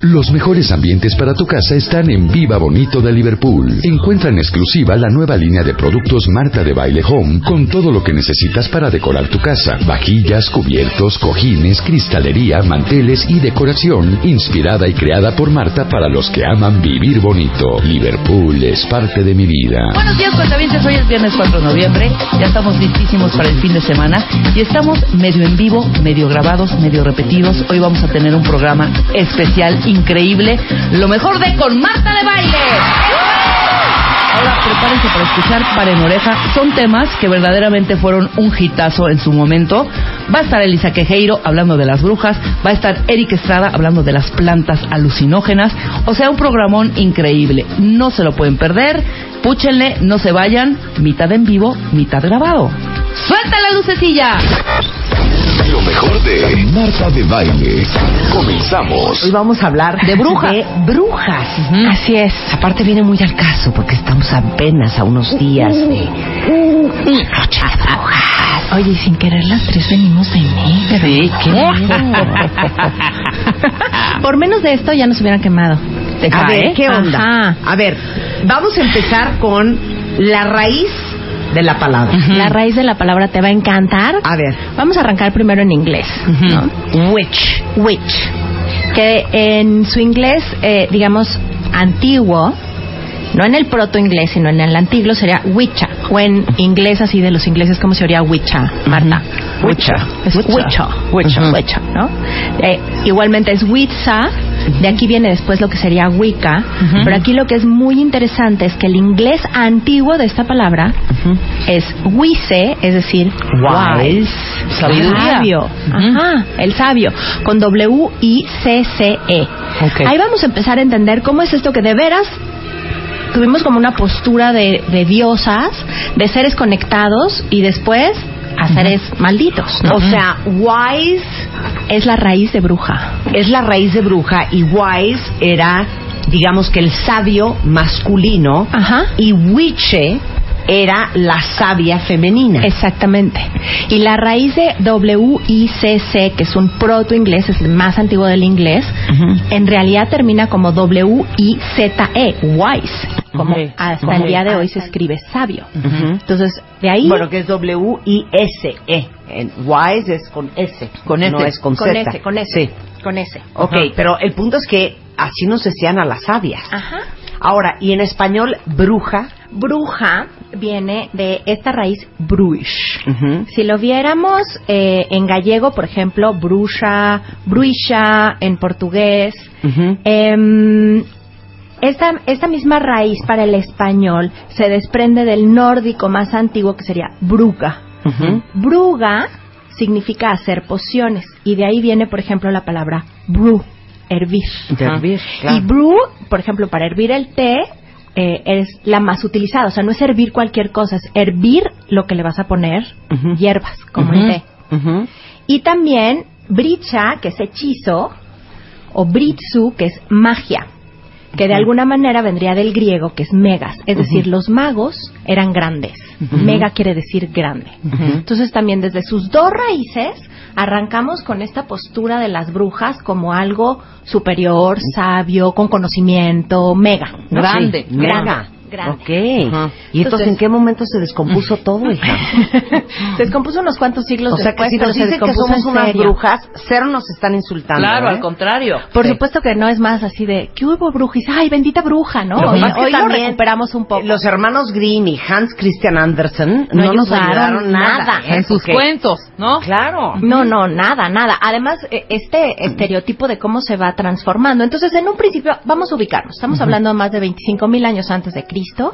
Los mejores ambientes para tu casa están en Viva Bonito de Liverpool. Encuentra en exclusiva la nueva línea de productos Marta de Baile Home con todo lo que necesitas para decorar tu casa. Vajillas, cubiertos, cojines, cristalería, manteles y decoración inspirada y creada por Marta para los que aman vivir bonito. Liverpool es parte de mi vida. Buenos días, cuentavientes. Hoy es viernes 4 de noviembre. Ya estamos listísimos para el fin de semana y estamos medio en vivo, medio grabados, medio repetidos. Hoy vamos a tener un programa especial increíble. Lo mejor de Con Marta de Baile. Ahora prepárense para escuchar Paren Oreja. Son temas que verdaderamente fueron un hitazo en su momento. Va a estar Elisa Quejeiro hablando de las brujas. Va a estar Eric Estrada hablando de las plantas alucinógenas. O sea, un programón increíble. No se lo pueden perder. Púchenle, no se vayan. Mitad en vivo, mitad grabado. ¡Suelta la lucecilla! Lo mejor de Marta de Baile. Comenzamos. Hoy vamos a hablar De brujas. De brujas. Así es. Aparte viene muy al caso porque estamos apenas a unos días de noche de brujas. Oye, y sin querer las tres venimos de negro. Sí, Por menos de esto ya nos hubieran quemado. Te A cae, ver, ¿eh? ¿qué onda? Ajá. A ver, vamos a empezar con la raíz de la palabra. La raíz de la palabra te va a encantar. A ver, Vamos a arrancar primero en inglés. ¿no? witch. Witch. Que en su inglés, eh, digamos, antiguo, no en el proto inglés, sino en el antiguo sería witcha. O en inglés así de los ingleses, ¿cómo sería witcha, Marta? Witcha. Es. Ujú. Witcha, ¿no? Eh, igualmente es witza. De aquí viene después lo que sería wicca. Pero aquí lo que es muy interesante es que el inglés antiguo de esta palabra es wise, es decir, wise. Sabio. Ajá, el sabio. Con W-I-C-C-E. E. Ahí vamos a empezar a entender cómo es esto que de veras tuvimos como una postura de, de diosas, de seres conectados y después a seres malditos. ¿no? O sea, wise es la raíz de bruja. es la raíz de bruja y wise era, digamos que el sabio masculino Ajá. y witche era la sabia femenina. Exactamente. Y la raíz de W-I-C-C, que es un proto-inglés, es el más antiguo del inglés, en realidad termina como W-I-Z-E, wise. Como hasta el día de hoy se escribe sabio. Entonces, de ahí... Bueno, que es W-I-S-E. Wise es con S. Con No S. es con, con Z. S, con S. Sí. Con S. Ok, pero el punto es que así nos decían a las sabias. Ajá. Ahora, y en español, bruja. Bruja viene de esta raíz bruish. Si lo viéramos eh, en gallego, por ejemplo, bruxa, bruixa, en portugués. Em, esta, esta misma raíz para el español se desprende del nórdico más antiguo que sería bruga. Ujú. Bruga significa hacer pociones y de ahí viene, por ejemplo, la palabra brew, hervir. De hervir, claro. Y brew, por ejemplo, para hervir el té eh, es la más utilizada. O sea, no es hervir cualquier cosa, es hervir lo que le vas a poner, hierbas, como el té. Y también bricha, que es hechizo, o britsu, que es magia, que de alguna manera vendría del griego, que es megas. Es decir, los magos eran grandes. Mega quiere decir grande. Entonces también desde sus dos raíces arrancamos con esta postura de las brujas como algo superior, sabio, con conocimiento, mega. ¿no? Grande. Sí, Mega. Grande. Ok. ¿Y entonces Entonces- en qué momento se descompuso todo, hija? Se descompuso unos cuantos siglos O sea, que después, si pero nos se dicen que descompuso somos unas serio. brujas, cero nos están insultando. Claro, ¿eh? al contrario. Por Sí. supuesto que no es más así de, ¿qué hubo brujis? Ay, bendita bruja, ¿no? Hoy, que que hoy lo recuperamos un poco. Los hermanos Grimm y Hans Christian Andersen No no, nos ayudaron nada. nada. ¿eh? En sus cuentos, ¿no? Claro. No, no, nada, nada. Además, eh, este estereotipo de cómo se va transformando. Entonces, en un principio, vamos a ubicarnos. Estamos hablando de más de 25 mil años antes de Cristo. Cristo,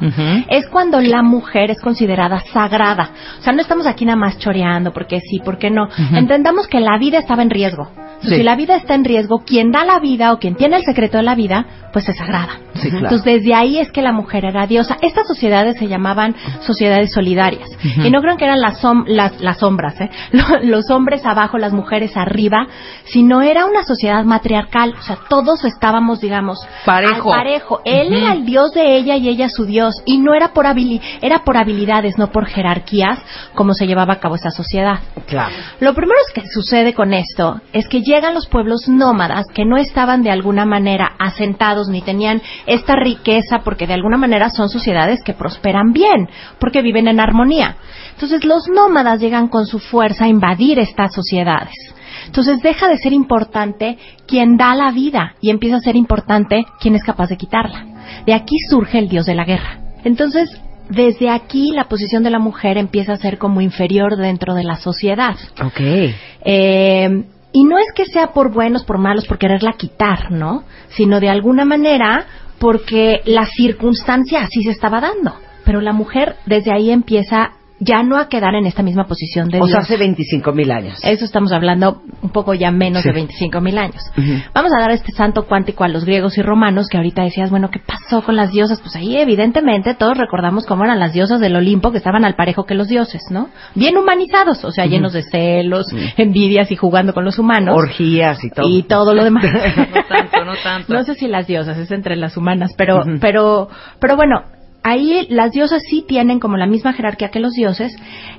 es cuando la mujer es considerada sagrada. O sea, no estamos aquí nada más choreando, porque sí, porque no. Entendamos que la vida estaba en riesgo. Si la vida está en riesgo, quien da la vida o quien tiene el secreto de la vida, pues es sagrada. Entonces, desde ahí es que la mujer era diosa. Estas sociedades se llamaban sociedades solidarias. Y no creo que eran las, las, sombras, ¿eh? los hombres abajo, las mujeres arriba, sino era una sociedad matriarcal. O sea, todos estábamos, digamos, parejo. parejo. Él era el dios de ella y ella su dios. Y no era por, era por habilidades, no por jerarquías, como se llevaba a cabo esa sociedad. Claro. Lo primero que sucede con esto es que llegan los pueblos nómadas que no estaban de alguna manera asentados ni tenían esta riqueza porque de alguna manera son sociedades que prosperan bien, porque viven en armonía. Entonces los nómadas llegan con su fuerza a invadir estas sociedades. Entonces deja de ser importante quien da la vida y empieza a ser importante quien es capaz de quitarla. De aquí surge el dios de la guerra. Entonces, desde aquí la posición de la mujer empieza a ser como inferior dentro de la sociedad. Ok. Eh, y no es que sea por buenos, por malos, por quererla quitar, ¿no? Sino de alguna manera porque la circunstancia así se estaba dando. Pero la mujer desde ahí empieza ya no a quedar en esta misma posición de O sea, hace 25 mil años. Eso estamos hablando un poco ya menos de 25 mil años. Vamos a dar este santo cuántico a los griegos y romanos, que ahorita decías, bueno, ¿qué pasó con las diosas? Pues ahí evidentemente todos recordamos cómo eran las diosas del Olimpo, que estaban al parejo que los dioses, ¿no? Bien humanizados, o sea, llenos de celos, envidias y jugando con los humanos. Orgías y todo. Y todo lo demás. no tanto, no tanto. No sé si las diosas, es entre las humanas, pero, pero, pero bueno, ahí las diosas sí tienen como la misma jerarquía que los dioses.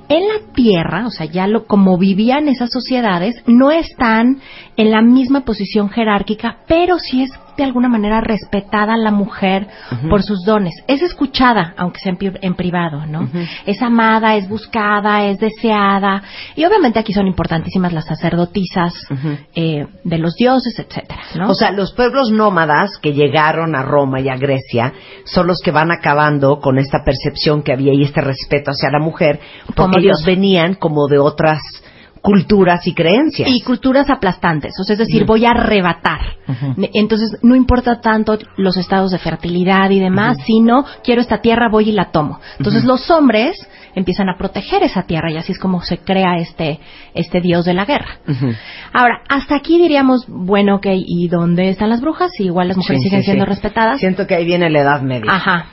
En la tierra, o sea, ya lo, como vivían esas sociedades, no están en la misma posición jerárquica, pero sí es de alguna manera respetada la mujer por sus dones. Es escuchada, aunque sea en, privado, ¿no? Es amada, es buscada, es deseada. Y obviamente aquí son importantísimas las sacerdotisas eh, de los dioses, etcétera, ¿no? O sea, los pueblos nómadas que llegaron a Roma y a Grecia son los que van acabando con esta percepción que había y este respeto hacia la mujer, porque ellos venían como de otras culturas y creencias. Y culturas aplastantes, o sea, es decir, voy a arrebatar. Entonces, no importa tanto los estados de fertilidad y demás, sino quiero esta tierra, voy y la tomo. Entonces, los hombres empiezan a proteger esa tierra y así es como se crea este, este dios de la guerra. Ahora, hasta aquí diríamos, bueno, ok, ¿y dónde están las brujas? igual las mujeres siguen siendo respetadas. Siento que ahí viene la Edad Media. Ajá.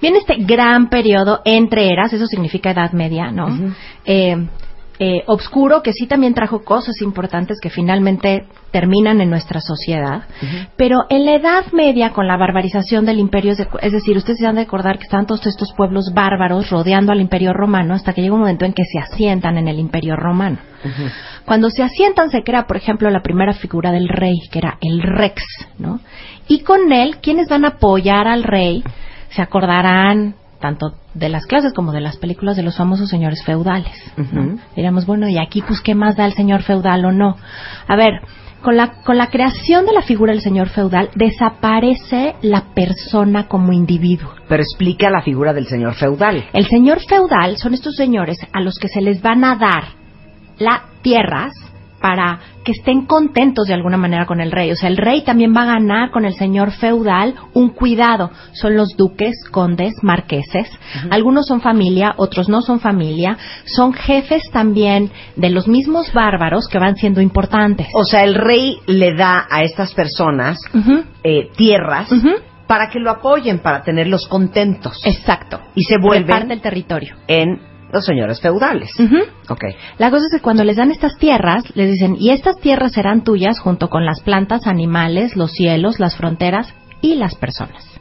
Viene este gran periodo entre eras, eso significa Edad Media, ¿no? eh, eh, obscuro que sí también trajo cosas importantes que finalmente terminan en nuestra sociedad, pero en la Edad Media con la barbarización del imperio, es decir, ustedes se han de acordar que estaban todos estos pueblos bárbaros rodeando al imperio romano hasta que llega un momento en que se asientan en el imperio romano. Cuando se asientan se crea, por ejemplo, la primera figura del rey, que era el rex, ¿no? Y con él, ¿quiénes van a apoyar al rey? Se acordarán tanto de las clases como de las películas de los famosos señores feudales. Diríamos, bueno, ¿y aquí pues qué más da el señor feudal o no? A ver, con la, con la creación de la figura del señor feudal desaparece la persona como individuo. Pero explica la figura del señor feudal. El señor feudal son estos señores a los que se les van a dar las tierras para que estén contentos de alguna manera con el rey. O sea, el rey también va a ganar con el señor feudal un cuidado. Son los duques, condes, marqueses. Algunos son familia, otros no son familia. Son jefes también de los mismos bárbaros que van siendo importantes. O sea, el rey le da a estas personas eh, tierras. Para que lo apoyen, para tenerlos contentos. Exacto. Y se vuelven. el territorio. En los señores feudales. okay. La cosa es que cuando les dan estas tierras, les dicen, y estas tierras serán tuyas junto con las plantas, animales, los cielos, las fronteras y las personas.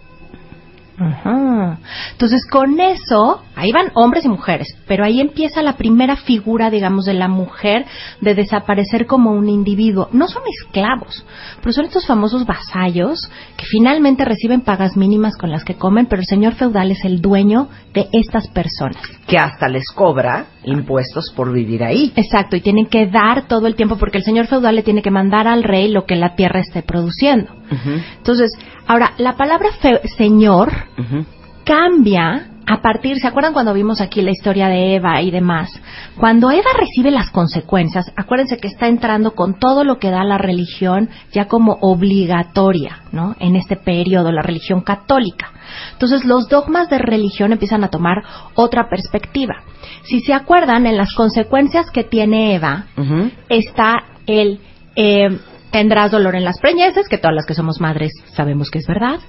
Entonces, con eso, ahí van hombres y mujeres, pero ahí empieza la primera figura, digamos, de la mujer de desaparecer como un individuo. No son esclavos, pero son estos famosos vasallos que finalmente reciben pagas mínimas con las que comen, pero el señor feudal es el dueño de estas personas. Que hasta les cobra impuestos por vivir ahí. Exacto, y tienen que dar todo el tiempo porque el señor feudal le tiene que mandar al rey lo que la tierra esté produciendo. Entonces, ahora, la palabra señor cambia a partir, ¿se acuerdan cuando vimos aquí la historia de Eva y demás? Cuando Eva recibe las consecuencias, acuérdense que está entrando con todo lo que da la religión ya como obligatoria, ¿no? En este periodo, la religión católica. Entonces los dogmas de religión empiezan a tomar otra perspectiva. Si se acuerdan, en las consecuencias que tiene Eva está el eh, tendrás dolor en las preñeces, que todas las que somos madres sabemos que es verdad.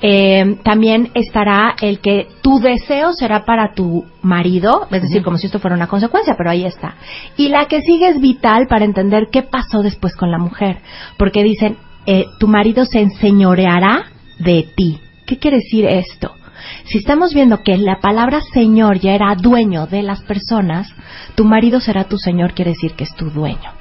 Eh, también estará el que tu deseo será para tu marido, es decir, como si esto fuera una consecuencia, pero ahí está. Y la que sigue es vital para entender qué pasó después con la mujer, porque dicen, eh, tu marido se enseñoreará de ti. ¿Qué quiere decir esto? Si estamos viendo que la palabra Señor ya era dueño de las personas, tu marido será tu Señor, quiere decir que es tu dueño.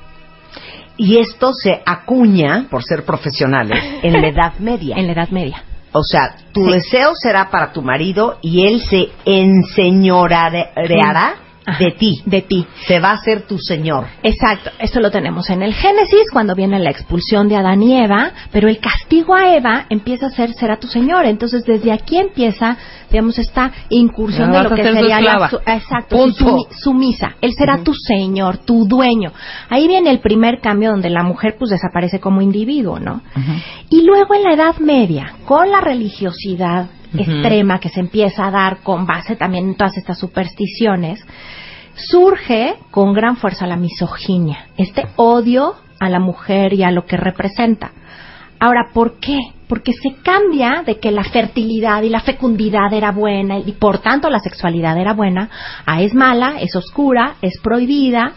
Y esto se acuña, por ser profesionales, en la Edad Media. En la Edad Media. O sea, tu deseo será para tu marido y él se enseñoreará de ti. De ti. Se va a ser tu Señor. Exacto. Esto lo tenemos en el Génesis, cuando viene la expulsión de Adán y Eva, pero el castigo a Eva empieza a ser será tu Señor. Entonces, desde aquí empieza, digamos, esta incursión de lo que sería la exacto, sumisa. Él será tu Señor, tu dueño. Ahí viene el primer cambio donde la mujer pues desaparece como individuo, ¿no? Y luego en la Edad Media, con la religiosidad extrema que se empieza a dar con base también en todas estas supersticiones, surge con gran fuerza la misoginia, este odio a la mujer y a lo que representa. Ahora, ¿por qué? Porque se cambia de que la fertilidad y la fecundidad era buena y por tanto la sexualidad era buena a es mala, es oscura, es prohibida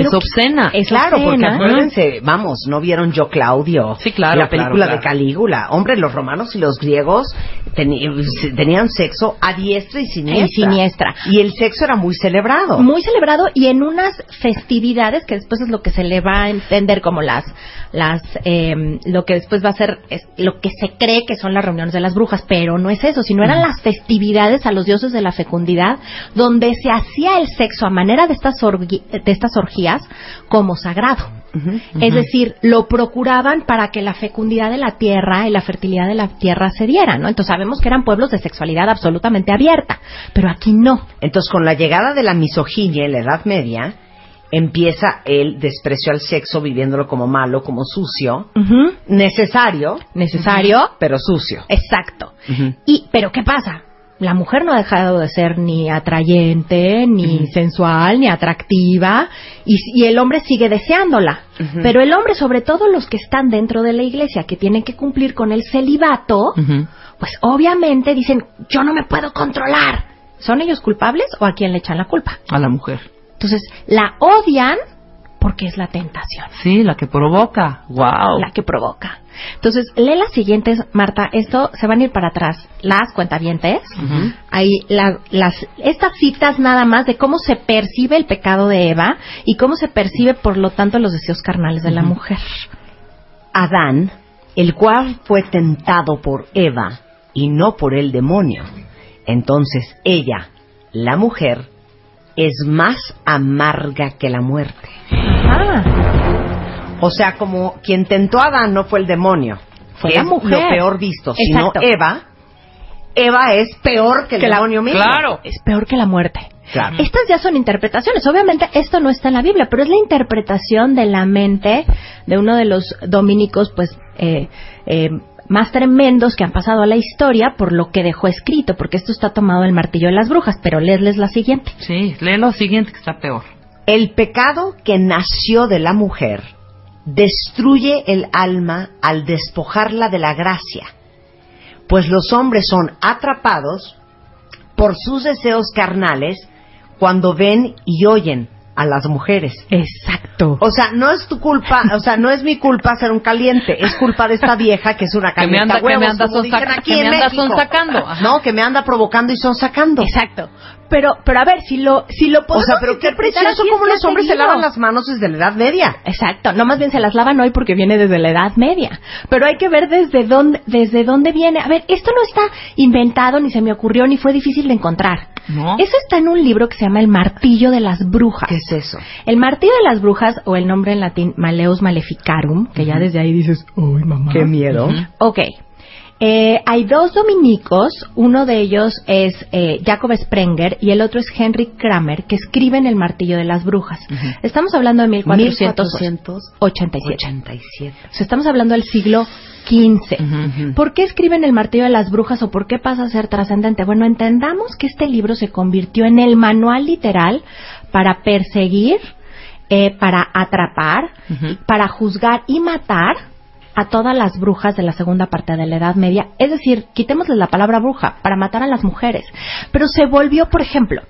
es obscena. Es claro, porque acuérdense, vamos, ¿no vieron Yo Claudio? Sí, claro. La película de Calígula. Hombre, los romanos y los griegos tenían sexo a diestra y siniestra. Y siniestra. Y el sexo era muy celebrado. Muy celebrado y en unas festividades que después es lo que se le va a entender como las, las, eh, lo que después va a ser, es lo que se cree que son las reuniones de las brujas, pero no es eso, sino eran las festividades a los dioses de la fecundidad donde se hacía el sexo a manera de estas, de estas orgías como sagrado. Es decir, lo procuraban para que la fecundidad de la tierra y la fertilidad de la tierra se dieran, ¿no? Entonces sabemos que eran pueblos de sexualidad absolutamente abierta, pero aquí no. Entonces con la llegada de la misoginia en la Edad Media, empieza el desprecio al sexo viviéndolo como malo, como sucio, necesario, necesario, pero sucio. Exacto. Y pero ¿qué pasa? La mujer no ha dejado de ser ni atrayente, ni sensual, ni atractiva, y, el hombre sigue deseándola. Pero el hombre, sobre todo los que están dentro de la iglesia, que tienen que cumplir con el celibato, pues obviamente dicen, yo no me puedo controlar. ¿Son ellos culpables o a quién le echan la culpa? A la mujer. Entonces, la odian porque es la tentación. Sí, la que provoca. Wow. La que provoca. Entonces, lee las siguientes, Marta. Esto se van a ir para atrás. Las cuentavientes. Hay las, estas citas nada más de cómo se percibe el pecado de Eva y cómo se percibe, por lo tanto, los deseos carnales de la mujer. Adán, el cual fue tentado por Eva y no por el demonio. Entonces ella, la mujer, es más amarga que la muerte. O sea, como quien tentó a Adán no fue el demonio, fue la mujer. lo peor visto, sino Eva. Eva es peor que el demonio mismo. Claro, es peor que la muerte. Estas ya son interpretaciones. Obviamente esto no está en la Biblia, pero es la interpretación de la mente de uno de los dominicos, pues, eh, eh, más tremendos que han pasado a la historia por lo que dejó escrito, porque esto está tomado del martillo de las brujas, pero léeles la siguiente. Sí, lee lo siguiente que está peor. El pecado que nació de la mujer destruye el alma al despojarla de la gracia, pues los hombres son atrapados por sus deseos carnales cuando ven y oyen a las mujeres. Exacto. O sea, no es tu culpa, o sea, no es mi culpa ser un caliente, es culpa de esta vieja que es una caliente que me anda, son sacando. No, que me anda provocando y son sacando. Exacto. Pero, pero a ver, si lo, si lo podemos O sea, pero qué precioso como los hombres se lavan las manos desde la Edad Media. Exacto. No, más bien se las lavan hoy porque viene desde la Edad Media. Pero hay que ver desde dónde, desde dónde viene. A ver, esto no está inventado, ni se me ocurrió, ni fue difícil de encontrar. ¿No? Eso está en un libro que se llama El Martillo de las Brujas. ¿Qué es eso? El Martillo de las Brujas, o el nombre en latín Maleus Maleficarum, que ya desde ahí dices, ¡Uy, mamá! ¡Qué miedo! Ok. Eh, hay dos dominicos, uno de ellos es eh, Jacob Sprenger y el otro es Henry Kramer, que escriben El martillo de las brujas. Estamos hablando de 1487. estamos hablando del siglo XV. ¿Por qué escriben El martillo de las brujas o por qué pasa a ser trascendente? Bueno, entendamos que este libro se convirtió en el manual literal para perseguir, eh, para atrapar, para juzgar y matar a todas las brujas de la segunda parte de la Edad Media, es decir, quitémosle la palabra bruja para matar a las mujeres. Pero se volvió, por ejemplo,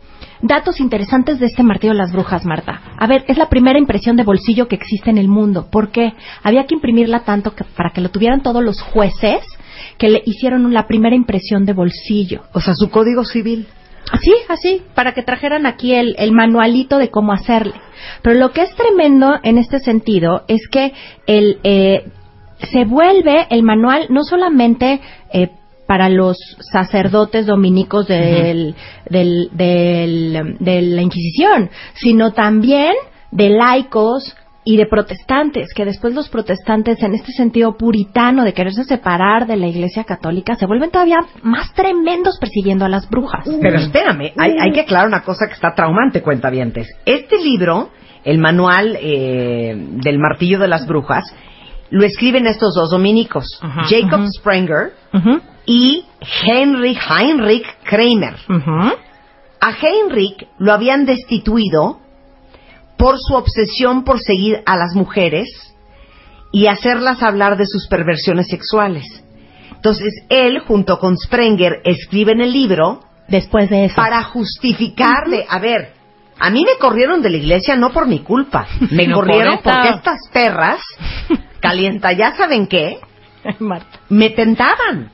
datos interesantes de este martillo de las brujas, Marta. A ver, es la primera impresión de bolsillo que existe en el mundo. ¿Por qué? Había que imprimirla tanto que, para que lo tuvieran todos los jueces que le hicieron la primera impresión de bolsillo. O sea, su código civil. Sí, así, para que trajeran aquí el, el, manualito de cómo hacerle. Pero lo que es tremendo en este sentido es que el, eh, se vuelve el manual no solamente eh, para los sacerdotes dominicos del, del, de la Inquisición, sino también de laicos y de protestantes, que después los protestantes, en este sentido puritano de quererse separar de la Iglesia Católica, se vuelven todavía más tremendos persiguiendo a las brujas. Pero espérame, hay, hay que aclarar una cosa que está traumante, cuentavientes. Este libro, el manual eh, del martillo de las brujas, lo escriben estos dos dominicos, Jacob Sprenger y Henry Heinrich Kramer. A Heinrich lo habían destituido por su obsesión por seguir a las mujeres y hacerlas hablar de sus perversiones sexuales. Entonces él, junto con Sprenger, escriben el libro después de eso. para justificarle, a ver, a mí me corrieron de la iglesia no por mi culpa, me corrieron porque estas perras calienta, ya saben qué, me tentaban.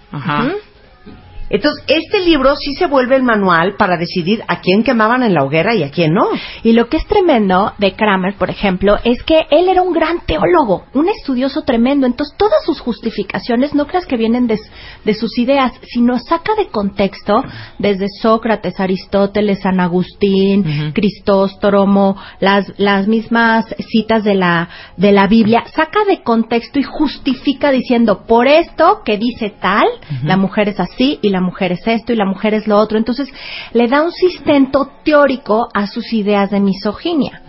Entonces, este libro sí se vuelve el manual para decidir a quién quemaban en la hoguera y a quién no. Y lo que es tremendo de Kramer, por ejemplo, es que él era un gran teólogo, un estudioso tremendo. Entonces, todas sus justificaciones no creas que vienen de, sus ideas, sino saca de contexto desde Sócrates, Aristóteles, San Agustín, Cristóstomo, las, las mismas citas de la, de la Biblia, saca de contexto y justifica diciendo, por esto que dice tal, la mujer es así y la mujer es esto y la mujer es lo otro. Entonces, le da un sustento teórico a sus ideas de misoginia.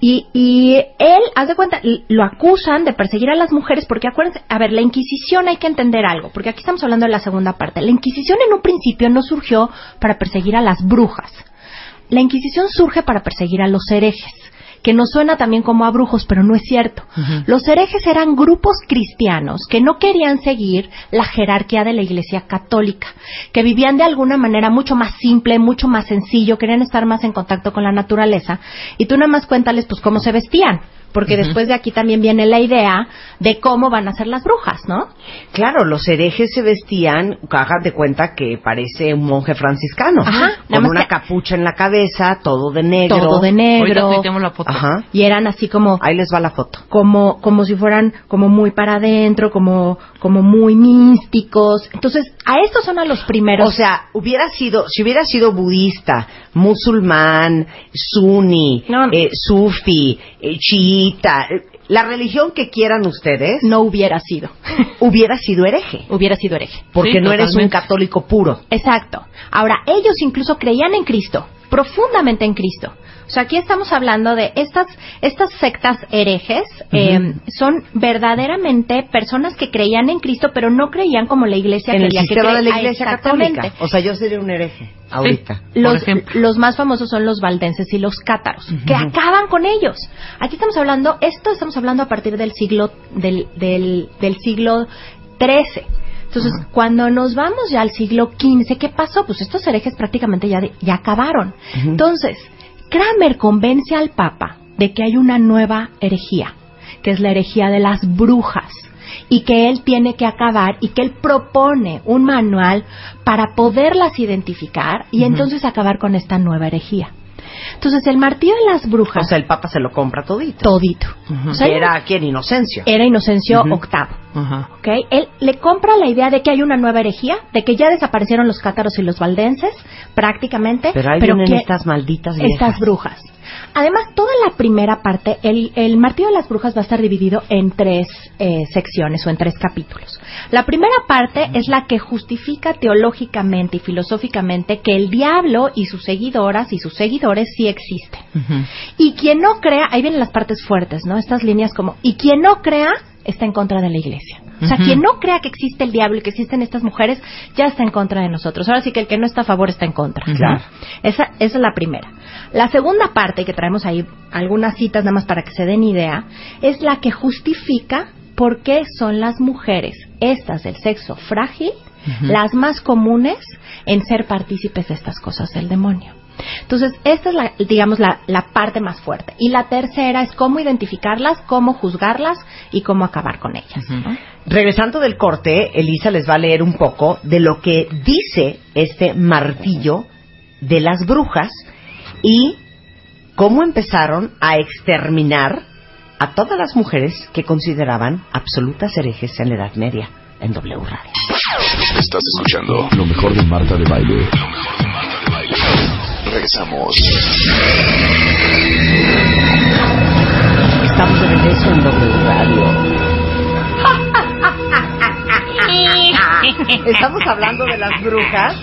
y, y él, haz de cuenta, lo acusan de perseguir a las mujeres porque acuérdense, a ver, la Inquisición hay que entender algo, porque aquí estamos hablando de la segunda parte. La Inquisición en un principio no surgió para perseguir a las brujas. La Inquisición surge para perseguir a los herejes que nos suena también como a brujos, pero no es cierto. Los herejes eran grupos cristianos que no querían seguir la jerarquía de la Iglesia católica, que vivían de alguna manera mucho más simple, mucho más sencillo, querían estar más en contacto con la naturaleza, y tú nada más cuéntales pues cómo se vestían porque después de aquí también viene la idea de cómo van a ser las brujas, ¿no? Claro, los herejes se vestían, cajas de cuenta que parece un monje franciscano, Ajá, con una capucha en la cabeza, todo de negro. Todo de negro. la foto. Ajá. Y eran así como... Ahí les va la foto. Como, como si fueran como muy para adentro, como, como muy místicos. Entonces, a estos son a los primeros. O sea, hubiera sido, si hubiera sido budista, musulmán, sunni, eh, sufi, eh, la religión que quieran ustedes. No hubiera sido. hubiera sido hereje. Hubiera sido hereje. Porque no eres un católico puro. Exacto. Ahora, ellos incluso creían en Cristo, profundamente en Cristo. O sea, aquí estamos hablando de estas, estas sectas herejes, eh, son verdaderamente personas que creían en Cristo, pero no creían como la iglesia en quería el sistema de la iglesia católica. O sea, yo sería un hereje ahorita. Los, los, más famosos son los valdenses y los cátaros, que acaban con ellos. Aquí estamos hablando, esto estamos hablando a partir del siglo, del, del, del siglo XIII. Entonces, cuando nos vamos ya al siglo XV, ¿qué pasó? Pues estos herejes prácticamente ya, ya acabaron. Entonces, Kramer convence al Papa de que hay una nueva herejía, que es la herejía de las brujas, y que él tiene que acabar y que él propone un manual para poderlas identificar y entonces acabar con esta nueva herejía. Entonces, el martillo de las brujas. O sea, el Papa se lo compra todito. Todito. era quien Inocencio. Era Inocencio VIII. Él le compra la idea de que hay una nueva herejía, de que ya desaparecieron los cátaros y los valdenses, prácticamente. Pero hay pero estas malditas viejas. Estas brujas. Además, toda la primera parte, el, el martillo de las brujas va a estar dividido en tres eh, secciones o en tres capítulos. La primera parte es la que justifica teológicamente y filosóficamente que el diablo y sus seguidoras y sus seguidores sí existen. Y quien no crea, ahí vienen las partes fuertes, ¿no? Estas líneas como, y quien no crea está en contra de la iglesia. O sea, quien no crea que existe el diablo y que existen estas mujeres, ya está en contra de nosotros. Ahora sí que el que no está a favor está en contra. Esa, esa es la primera. La segunda parte, que traemos ahí algunas citas nada más para que se den idea, es la que justifica por qué son las mujeres, estas del sexo frágil, las más comunes en ser partícipes de estas cosas del demonio. Entonces, esta es, la, digamos, la, parte más fuerte. Y la tercera es cómo identificarlas, cómo juzgarlas y cómo acabar con ellas. Regresando del corte, Elisa les va a leer un poco de lo que dice este martillo de las brujas y cómo empezaron a exterminar a todas las mujeres que consideraban absolutas herejes en la Edad Media en W Radio. Estás escuchando lo mejor de Marta de Baile. Lo mejor de Marta de Baile. Regresamos. Estamos de regreso en W Radio. Estamos hablando de las brujas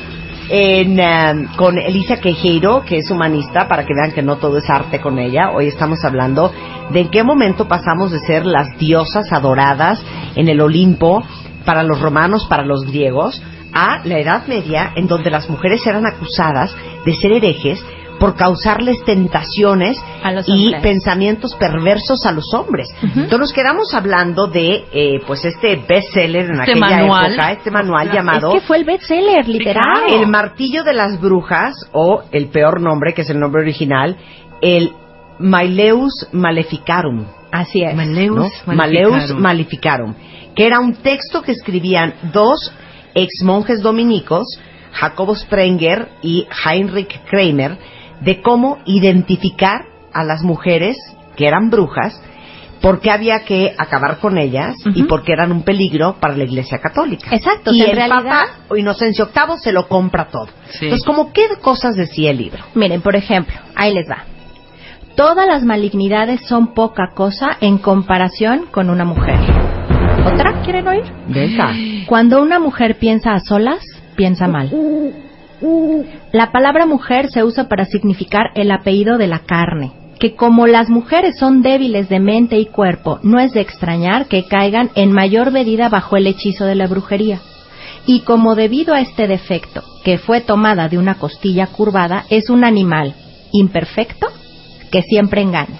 en, um, con Elisa Quejeiro, que es humanista, para que vean que no todo es arte con ella. Hoy estamos hablando de en qué momento pasamos de ser las diosas adoradas en el Olimpo para los romanos, para los griegos, a la Edad Media, en donde las mujeres eran acusadas de ser herejes por causarles tentaciones y pensamientos perversos a los hombres. Entonces nos quedamos hablando de eh, pues este bestseller en este aquella manual. época, este manual llamado es que fue el bestseller literal, el martillo de las brujas o el peor nombre que es el nombre original, el Maileus Maleficarum. Así es. Maleus, Maleus Maleficarum, que era un texto que escribían dos ex monjes dominicos, Jacobo Sprenger y Heinrich Kramer, de cómo identificar a las mujeres que eran brujas, por qué había que acabar con ellas y por qué eran un peligro para la Iglesia Católica. Exacto. Y el realidad... Papa Inocencio VIII se lo compra todo. Entonces, ¿cómo qué cosas decía el libro? Miren, por ejemplo, ahí les va. Todas las malignidades son poca cosa en comparación con una mujer. ¿Otra quieren oír? Venga. Cuando una mujer piensa a solas, piensa mal. La palabra mujer se usa para significar el apellido de la carne, que como las mujeres son débiles de mente y cuerpo, no es de extrañar que caigan en mayor medida bajo el hechizo de la brujería. Y como debido a este defecto, que fue tomada de una costilla curvada, es un animal imperfecto que siempre engaña.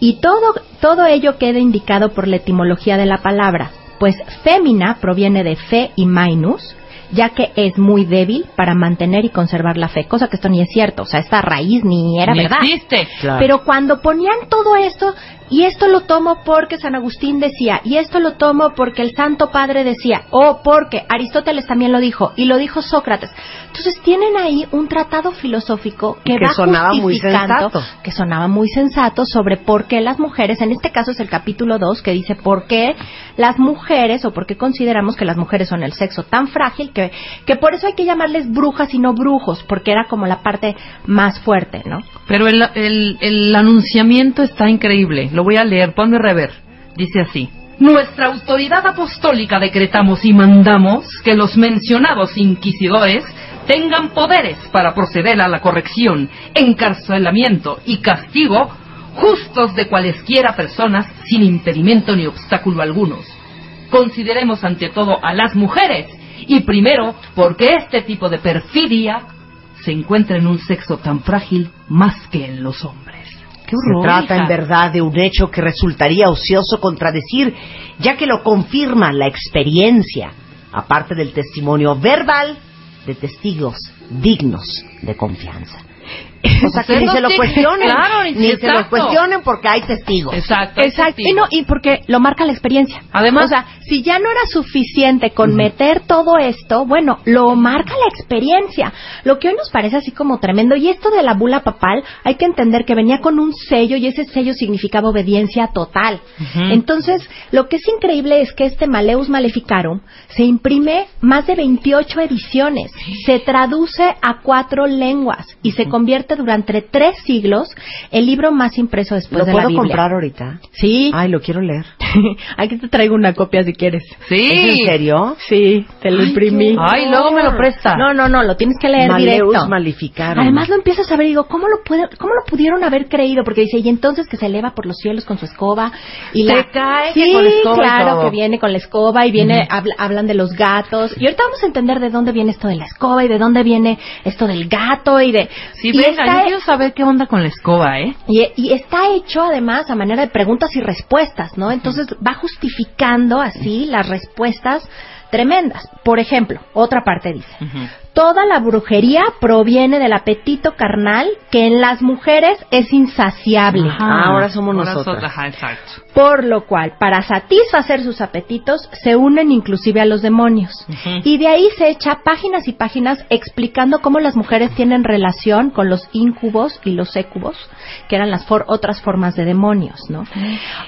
Y todo, todo ello queda indicado por la etimología de la palabra, pues fémina proviene de fe y mainus, ya que es muy débil para mantener y conservar la fe, cosa que esto ni es cierto, o sea, esta raíz ni era verdad. Existe. Pero cuando ponían todo esto, y esto lo tomo porque San Agustín decía, y esto lo tomo porque el Santo Padre decía, o porque Aristóteles también lo dijo, y lo dijo Sócrates. Entonces tienen ahí un tratado filosófico que, va sonaba muy sensato. que sonaba muy sensato sobre por qué las mujeres, en este caso es el capítulo 2 que dice por qué las mujeres o por qué consideramos que las mujeres son el sexo tan frágil que, que por eso hay que llamarles brujas y no brujos, porque era como la parte más fuerte, ¿no? Pero el, el, el anunciamiento está increíble lo voy a leer, ponme rever. Dice así. Nuestra autoridad apostólica decretamos y mandamos que los mencionados inquisidores tengan poderes para proceder a la corrección, encarcelamiento y castigo justos de cualesquiera personas sin impedimento ni obstáculo algunos. Consideremos ante todo a las mujeres y primero porque este tipo de perfidia se encuentra en un sexo tan frágil más que en los hombres. Se trata en verdad de un hecho que resultaría ocioso contradecir, ya que lo confirma la experiencia, aparte del testimonio verbal de testigos dignos de confianza. O sea, que ni se lo cuestionen. ni se lo cuestionen porque hay testigos. Exacto. Exacto. Y, no, y porque lo marca la experiencia. Además, o sea, si ya no era suficiente con meter todo esto, bueno, lo marca la experiencia. Lo que hoy nos parece así como tremendo. Y esto de la bula papal, hay que entender que venía con un sello y ese sello significaba obediencia total. Entonces, lo que es increíble es que este Maleus Maleficarum se imprime más de 28 ediciones. Se traduce a cuatro lenguas y se convierte durante tres siglos el libro más impreso después ¿Lo de la puedo Biblia. comprar ahorita? Sí. Ay, lo quiero leer. Aquí te traigo una copia si quieres. Sí. ¿Es en serio? Sí, te lo Ay, imprimí. qué Ay, luego me lo presta. No, no, no, lo tienes que leer Maleus directo. Maleficarum. Además lo empiezas a ver y digo, ¿cómo lo, puede, ¿cómo lo pudieron haber creído? Porque dice, y entonces que se eleva por los cielos con su escoba. Y Se la... cae que sí, con escoba y claro, todo. que viene con la escoba y viene, habla- hablan de los gatos. Y ahorita vamos a entender de dónde viene esto de la escoba y de dónde viene esto del gato y de... Sí, y venga, está- yo quiero saber qué onda con la escoba, ¿eh? y, y está hecho además a manera de preguntas y respuestas, ¿no? Entonces va justificando así las respuestas tremendas. Por ejemplo, otra parte dice, toda la brujería proviene del apetito carnal que en las mujeres es insaciable. Ah, ahora somos nosotras. Por lo cual, para satisfacer sus apetitos, se unen inclusive a los demonios. Y de ahí se echa páginas y páginas explicando cómo las mujeres tienen relación con los incubos y los sécubos, que eran las for- otras formas de demonios, ¿no?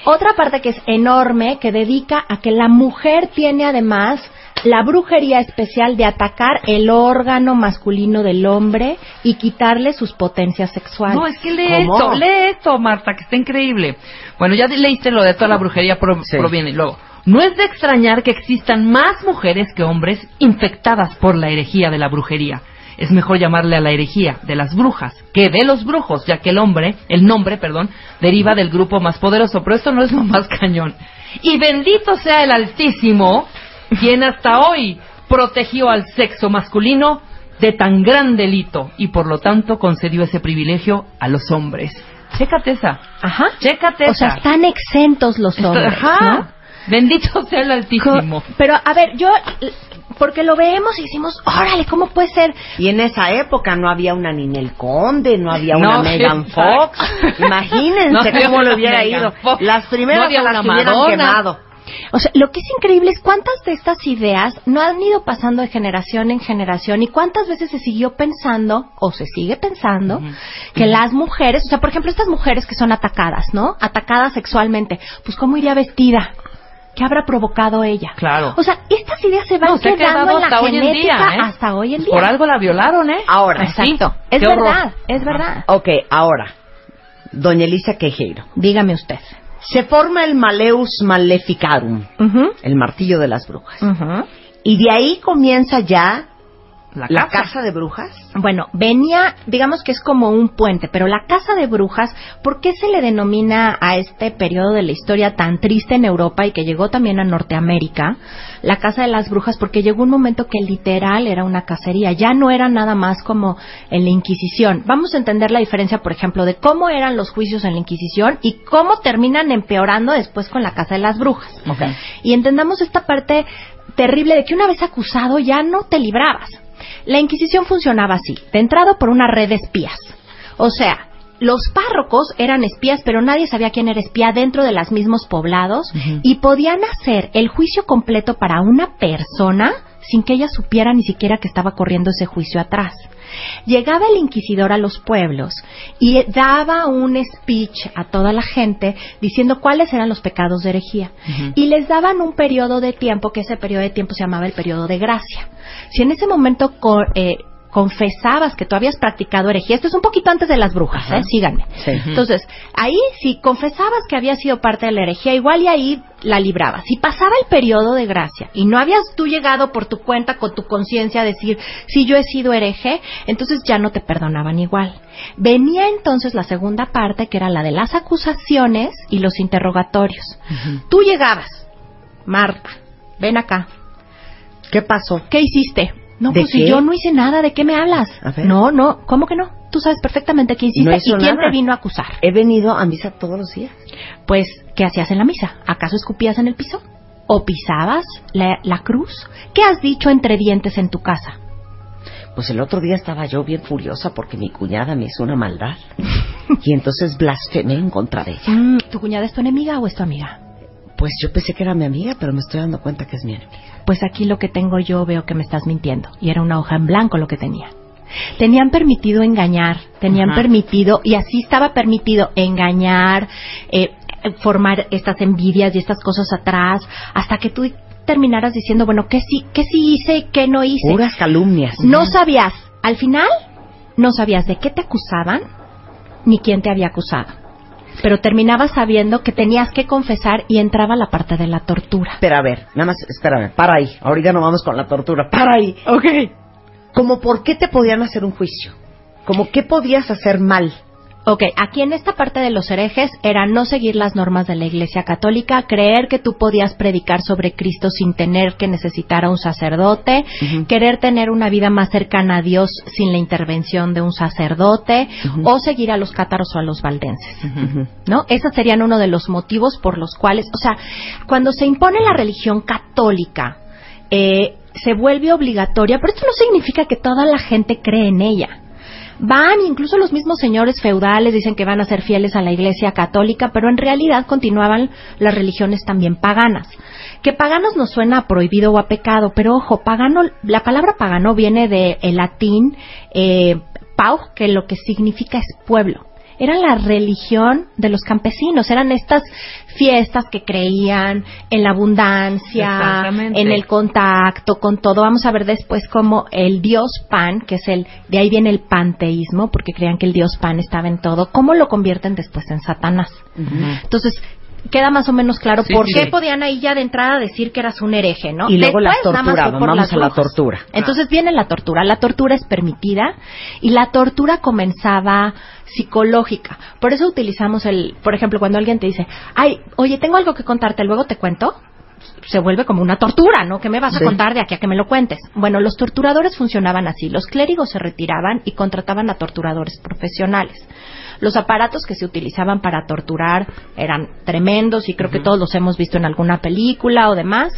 Otra parte que es enorme, que dedica a que la mujer tiene además la brujería especial de atacar el órgano masculino del hombre y quitarle sus potencias sexuales. No, es que lee ¿Cómo? esto, lee esto, Marta, que está increíble. Bueno, ya leíste lo de toda la brujería pro- Sí. proviene. Luego, no es de extrañar que existan más mujeres que hombres infectadas por la herejía de la brujería. Es mejor llamarle a la herejía de las brujas que de los brujos, ya que el hombre, el nombre, perdón, deriva del grupo más poderoso, pero esto no es lo más cañón. Y bendito sea el Altísimo, quien hasta hoy protegió al sexo masculino de tan gran delito y por lo tanto concedió ese privilegio a los hombres. Chécate esa. Ajá. Chécate O sea, esa. están exentos los Esto- hombres, Ajá. ¿no? Bendito sea el Altísimo. Pero, a ver, yo, porque lo vemos y decimos, órale, ¿cómo puede ser? Y en esa época no había una Ninel Conde, no había No, una Megan exacto. Fox. Imagínense No cómo le una hubiera Megan ido. Fox. Las No primeras había a las una que hubieran quemado. O sea, lo que es increíble es cuántas de estas ideas no han ido pasando de generación en generación y cuántas veces se siguió pensando, o se sigue pensando, que las mujeres, o sea, por ejemplo, estas mujeres que son atacadas, ¿no? Atacadas sexualmente, pues ¿cómo iría vestida? ¿Qué habrá provocado ella? Claro. O sea, estas ideas se van No, se ha quedando quedado en la hasta hoy en genética día, ¿eh? hasta hoy en día. Por algo la violaron, ¿eh? Ahora, Exacto. Sí, Es qué horror. verdad, es verdad. Ok, ahora. Doña Elisa Quejeiro. Dígame usted. Se forma el Maleus Maleficarum, el martillo de las brujas. Y de ahí comienza ya La, la casa. casa de brujas. Bueno, venía, digamos que es como un puente, pero la casa de brujas, ¿por qué se le denomina a este periodo de la historia tan triste en Europa y que llegó también a Norteamérica? La casa de las brujas, porque llegó un momento que literal era una cacería, ya no era nada más como en la Inquisición. Vamos a entender la diferencia, por ejemplo, de cómo eran los juicios en la Inquisición y cómo terminan empeorando después con la casa de las brujas. Y entendamos esta parte terrible de que una vez acusado ya no te librabas. La Inquisición funcionaba así, de entrada por una red de espías. O sea, los párrocos eran espías, pero nadie sabía quién era espía dentro de los mismos poblados y podían hacer el juicio completo para una persona sin que ella supiera ni siquiera que estaba corriendo ese juicio atrás. Llegaba el inquisidor a los pueblos y daba un speech a toda la gente diciendo cuáles eran los pecados de herejía. Y les daban un periodo de tiempo, que ese periodo de tiempo se llamaba el periodo de gracia. Si en ese momento eh, confesabas que tú habías practicado herejía, esto es un poquito antes de las brujas, ¿eh? síganme. Sí. Entonces, ahí si confesabas que habías sido parte de la herejía, igual y ahí la librabas. Si pasaba el periodo de gracia y no habías tú llegado por tu cuenta con tu conciencia a decir, si yo he sido hereje, entonces ya no te perdonaban igual. Venía entonces la segunda parte, que era la de las acusaciones y los interrogatorios. Tú llegabas, Marta, ven acá, ¿Qué pasó? ¿qué hiciste? No, ¿De pues si yo no hice nada, ¿de qué me hablas? No, no, ¿cómo que no? Tú sabes perfectamente qué hiciste No y quién nada. te vino a acusar. He venido a misa todos los días. Pues, ¿qué hacías en la misa? ¿Acaso escupías en el piso? ¿O pisabas la, la cruz? ¿Qué has dicho entre dientes en tu casa? Pues el otro día estaba yo bien furiosa porque mi cuñada me hizo una maldad. Y entonces blasfemé en contra de ella. Mm, ¿Tu cuñada es tu enemiga o es tu amiga? Pues yo pensé que era mi amiga, pero me estoy dando cuenta que es mi enemiga. Pues aquí lo que tengo yo veo que me estás mintiendo. Y era una hoja en blanco lo que tenía. Tenían permitido engañar, tenían permitido, y así estaba permitido engañar, eh, eh, formar estas envidias y estas cosas atrás, hasta que tú terminaras diciendo, bueno, ¿qué sí, qué sí hice y qué no hice? Puras calumnias. No sabías. Al final, no sabías de qué te acusaban ni quién te había acusado. Pero terminabas sabiendo que tenías que confesar y entraba la parte de la tortura. Pero a ver, nada más, espérame, para ahí. Ahorita no vamos con la tortura. Para ahí. Ok. Como por qué te podían hacer un juicio. Como qué podías hacer mal. Ok, aquí en esta parte de los herejes era no seguir las normas de la Iglesia Católica, creer que tú podías predicar sobre Cristo sin tener que necesitar a un sacerdote, querer tener una vida más cercana a Dios sin la intervención de un sacerdote, o seguir a los cátaros o a los valdenses. ¿No? Esos serían uno de los motivos por los cuales, o sea, cuando se impone la religión católica, eh, se vuelve obligatoria, pero esto no significa que toda la gente cree en ella van, incluso los mismos señores feudales dicen que van a ser fieles a la Iglesia católica, pero en realidad continuaban las religiones también paganas. Que paganos nos suena a prohibido o a pecado, pero ojo, pagano, la palabra pagano viene del latín eh, pau, que lo que significa es pueblo era la religión de los campesinos, eran estas fiestas que creían en la abundancia, en el contacto con todo. Vamos a ver después cómo el dios Pan, que es el, de ahí viene el panteísmo, porque creían que el dios Pan estaba en todo, cómo lo convierten después en Satanás. Entonces, queda más o menos claro por qué podían ahí ya de entrada decir que eras un hereje, ¿no? Y luego la tortura, vamos a la tortura. Entonces viene la tortura. La tortura es permitida y la tortura comenzaba psicológica. Por eso utilizamos el, por ejemplo, cuando alguien te dice, ay, oye, tengo algo que contarte, luego te cuento se vuelve como una tortura, ¿no? ¿Qué me vas a contar de aquí a que me lo cuentes? Bueno, los torturadores funcionaban así. Los clérigos se retiraban y contrataban a torturadores profesionales. Los aparatos que se utilizaban para torturar eran tremendos y creo que todos los hemos visto en alguna película o demás.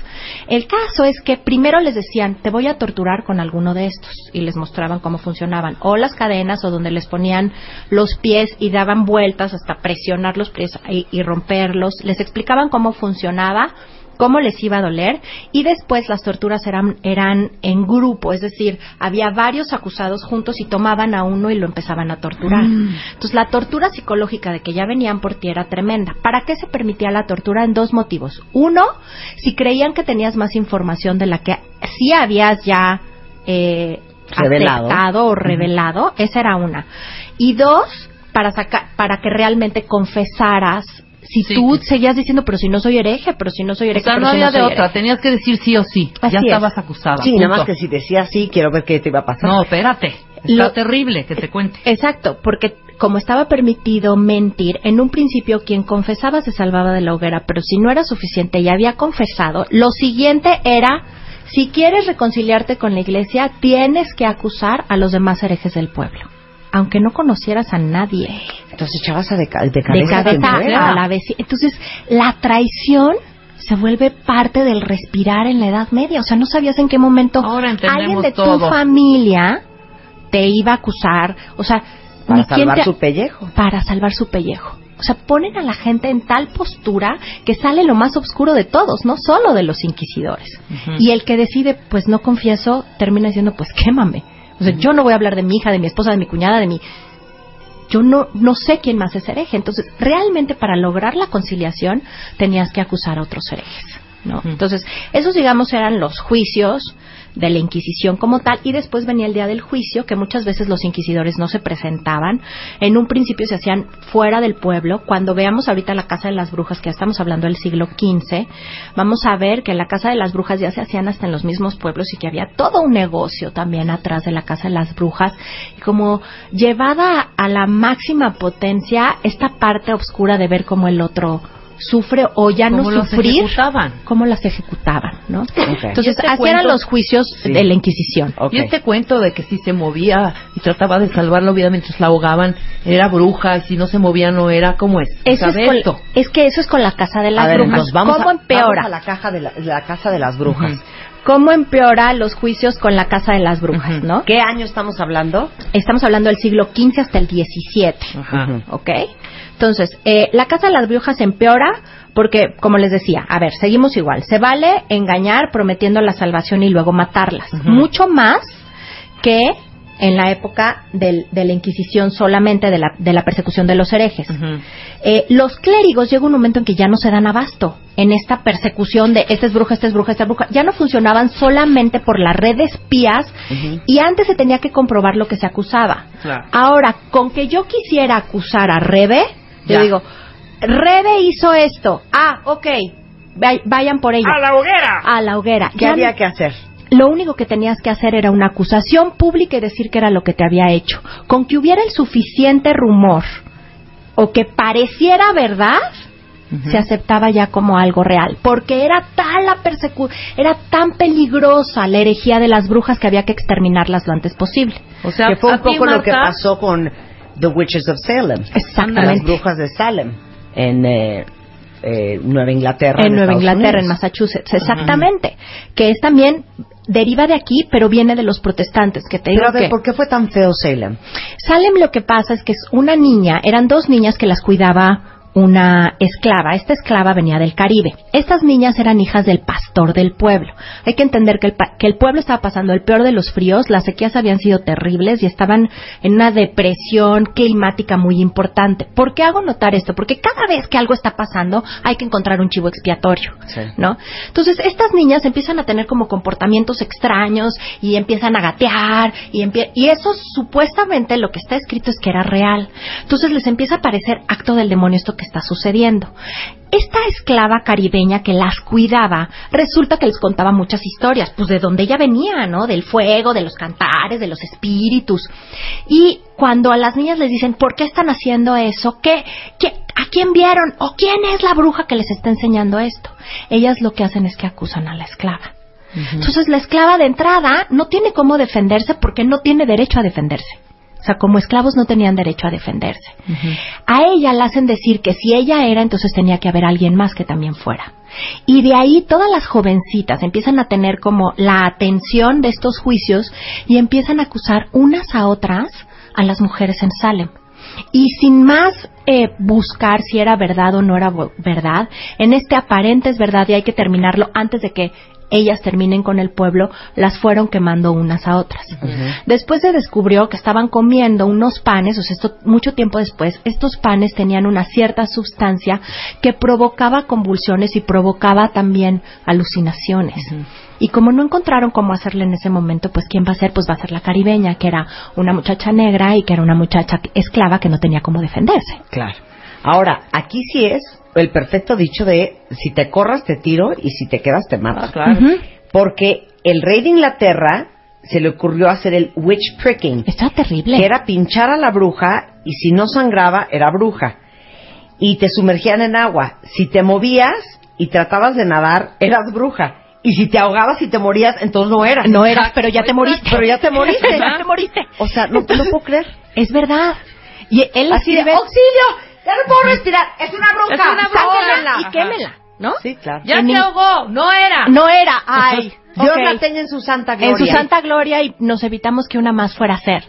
El caso es que primero les decían, te voy a torturar con alguno de estos y les mostraban cómo funcionaban. O las cadenas o donde les ponían los pies y daban vueltas hasta presionar los pies y, y romperlos. Les explicaban cómo funcionaba cómo les iba a doler y después las torturas eran, eran en grupo, es decir, había varios acusados juntos y tomaban a uno y lo empezaban a torturar. Mm. Entonces la tortura psicológica de que ya venían por ti era tremenda. ¿Para qué se permitía la tortura? En dos motivos. Uno, si creían que tenías más información de la que sí habías ya eh, revelado. o revelado, esa era una. Y dos, para, sacar, para que realmente confesaras si tú seguías diciendo, pero si no soy hereje, pero si no soy hereje. O sea, no había de otra, tenías que decir sí o sí. ya estabas acusada. Sí, nada más que si decías sí, quiero ver qué te iba a pasar. No, espérate. Está terrible que te cuente. Exacto, porque como estaba permitido mentir, en un principio quien confesaba se salvaba de la hoguera, pero si no era suficiente y había confesado, lo siguiente era, si quieres reconciliarte con la iglesia, tienes que acusar a los demás herejes del pueblo aunque no conocieras a nadie. Entonces echabas a de, cabeza, a la vez. Entonces, la traición se vuelve parte del respirar en la Edad Media. O sea, no sabías en qué momento alguien de tu familia te iba a acusar. O sea, para salvar su pellejo. Para salvar su pellejo. O sea, ponen a la gente en tal postura que sale lo más oscuro de todos, no solo de los inquisidores. Y el que decide, pues no confieso, termina diciendo, pues quémame. O sea, yo no voy a hablar de mi hija, de mi esposa, de mi cuñada, de mi... Yo no, no sé quién más es hereje. Entonces, realmente para lograr la conciliación tenías que acusar a otros herejes. ¿no? Entonces, esos, digamos, eran los juicios de la Inquisición como tal y después venía el día del juicio que muchas veces los inquisidores no se presentaban. En un principio se hacían fuera del pueblo. Cuando veamos ahorita la casa de las brujas que ya estamos hablando del siglo XV vamos a ver que la casa de las brujas ya se hacían hasta en los mismos pueblos y que había todo un negocio también atrás de la casa de las brujas. Y como llevada a la máxima potencia esta parte oscura de ver como el otro sufre o ya no sufrir, cómo las ejecutaban, ¿no? Entonces, este así eran los juicios de la Inquisición. Y este cuento de que si se movía y trataba de salvarla vida mientras la ahogaban, era bruja, y si no se movía no era, ¿cómo es? Eso es, con, es, que eso es con la Casa de las Brujas. Vamos ¿Cómo empeora? a la, caja de la, Casa de las Brujas. ¿Cómo empeora los juicios con la Casa de las Brujas, no? ¿Qué año estamos hablando? Estamos hablando del siglo XV hasta el XVII, Ajá. ¿ok? Entonces, eh, la casa de las brujas empeora porque, como les decía, a ver, seguimos igual. Se vale engañar prometiendo la salvación y luego matarlas. Mucho más que en la época del, de la Inquisición solamente de la, de la persecución de los herejes. Eh, los clérigos llega un momento en que ya no se dan abasto en esta persecución de esta es bruja, esta es bruja, esta es bruja. Ya no funcionaban solamente por la red de espías y antes se tenía que comprobar lo que se acusaba. Ahora, con que yo quisiera acusar a Rebe, yo digo, Rebe hizo esto. Ah, ok, vayan por ella. A la hoguera. A la hoguera. ¿Qué había que hacer? Lo único que tenías que hacer era una acusación pública y decir que era lo que te había hecho. Con que hubiera el suficiente rumor o que pareciera verdad, se aceptaba ya como algo real, porque era tal la persecución, era tan peligrosa la herejía de las brujas que había que exterminarlas lo antes posible. O sea, que fue un poco lo que pasó con The Witches of Salem. Exactamente. Las brujas de Salem en eh, eh, Nueva Inglaterra. En, Nueva Inglaterra, en Massachusetts, exactamente. Que es también deriva de aquí, pero viene de los protestantes, que te digo pero ¿por qué fue tan feo Salem? Salem lo que pasa es que es una niña, eran dos niñas que las cuidaba una esclava. Esta esclava venía del Caribe. Estas niñas eran hijas del pastor del pueblo. Hay que entender que el, que el, pueblo estaba pasando el peor de los fríos, las sequías habían sido terribles y estaban en una depresión climática muy importante. ¿Por qué hago notar esto? Porque cada vez que algo está pasando hay que encontrar un chivo expiatorio, ¿no? Entonces estas niñas empiezan a tener como comportamientos extraños y empiezan a gatear y, y eso supuestamente lo que está escrito es que era real. Entonces les empieza a parecer acto del demonio esto que está sucediendo. Esta esclava caribeña que las cuidaba, resulta que les contaba muchas historias, pues de donde ella venía, ¿no? Del fuego, de los cantares, de los espíritus. Y cuando a las niñas les dicen, ¿por qué están haciendo eso? ¿Qué, qué, ¿A quién vieron? ¿O quién es la bruja que les está enseñando esto? Ellas lo que hacen es que acusan a la esclava. Entonces la esclava de entrada no tiene cómo defenderse porque no tiene derecho a defenderse. O sea, como esclavos no tenían derecho a defenderse. A ella le hacen decir que si ella era, entonces tenía que haber alguien más que también fuera. Y de ahí todas las jovencitas empiezan a tener como la atención de estos juicios y empiezan a acusar unas a otras a las mujeres en Salem. Y sin más eh, buscar si era verdad o no era verdad, en este aparente es verdad y hay que terminarlo antes de que ellas terminen con el pueblo, las fueron quemando unas a otras. Después se descubrió que estaban comiendo unos panes, o sea, esto, mucho tiempo después, estos panes tenían una cierta sustancia que provocaba convulsiones y provocaba también alucinaciones. Y como no encontraron cómo hacerle en ese momento, pues quién va a ser, pues va a ser la caribeña, que era una muchacha negra y que era una muchacha esclava que no tenía cómo defenderse. Claro. Ahora, aquí sí es el perfecto dicho de si te corras te tiro y si te quedas te mato. Ah, claro. Porque el rey de Inglaterra se le ocurrió hacer el witch pricking. Está terrible. Que era pinchar a la bruja y si no sangraba era bruja. Y te sumergían en agua. Si te movías y tratabas de nadar, eras bruja. Y si te ahogabas y te morías, entonces no eras. No eras, pero ya te moriste. Pero ya te moriste. ya te moriste. O sea, no, no puedo creer. Es verdad. Y él así de, ¡auxilio! Ya no puedo respirar. Es una bruja. Es una bruja. Y quémela, ¿no? Sí, claro. Ya se ahogó. No era. No era. Ay. Dios la tenga en su santa gloria. En su santa gloria y nos evitamos que una más fuera a ser.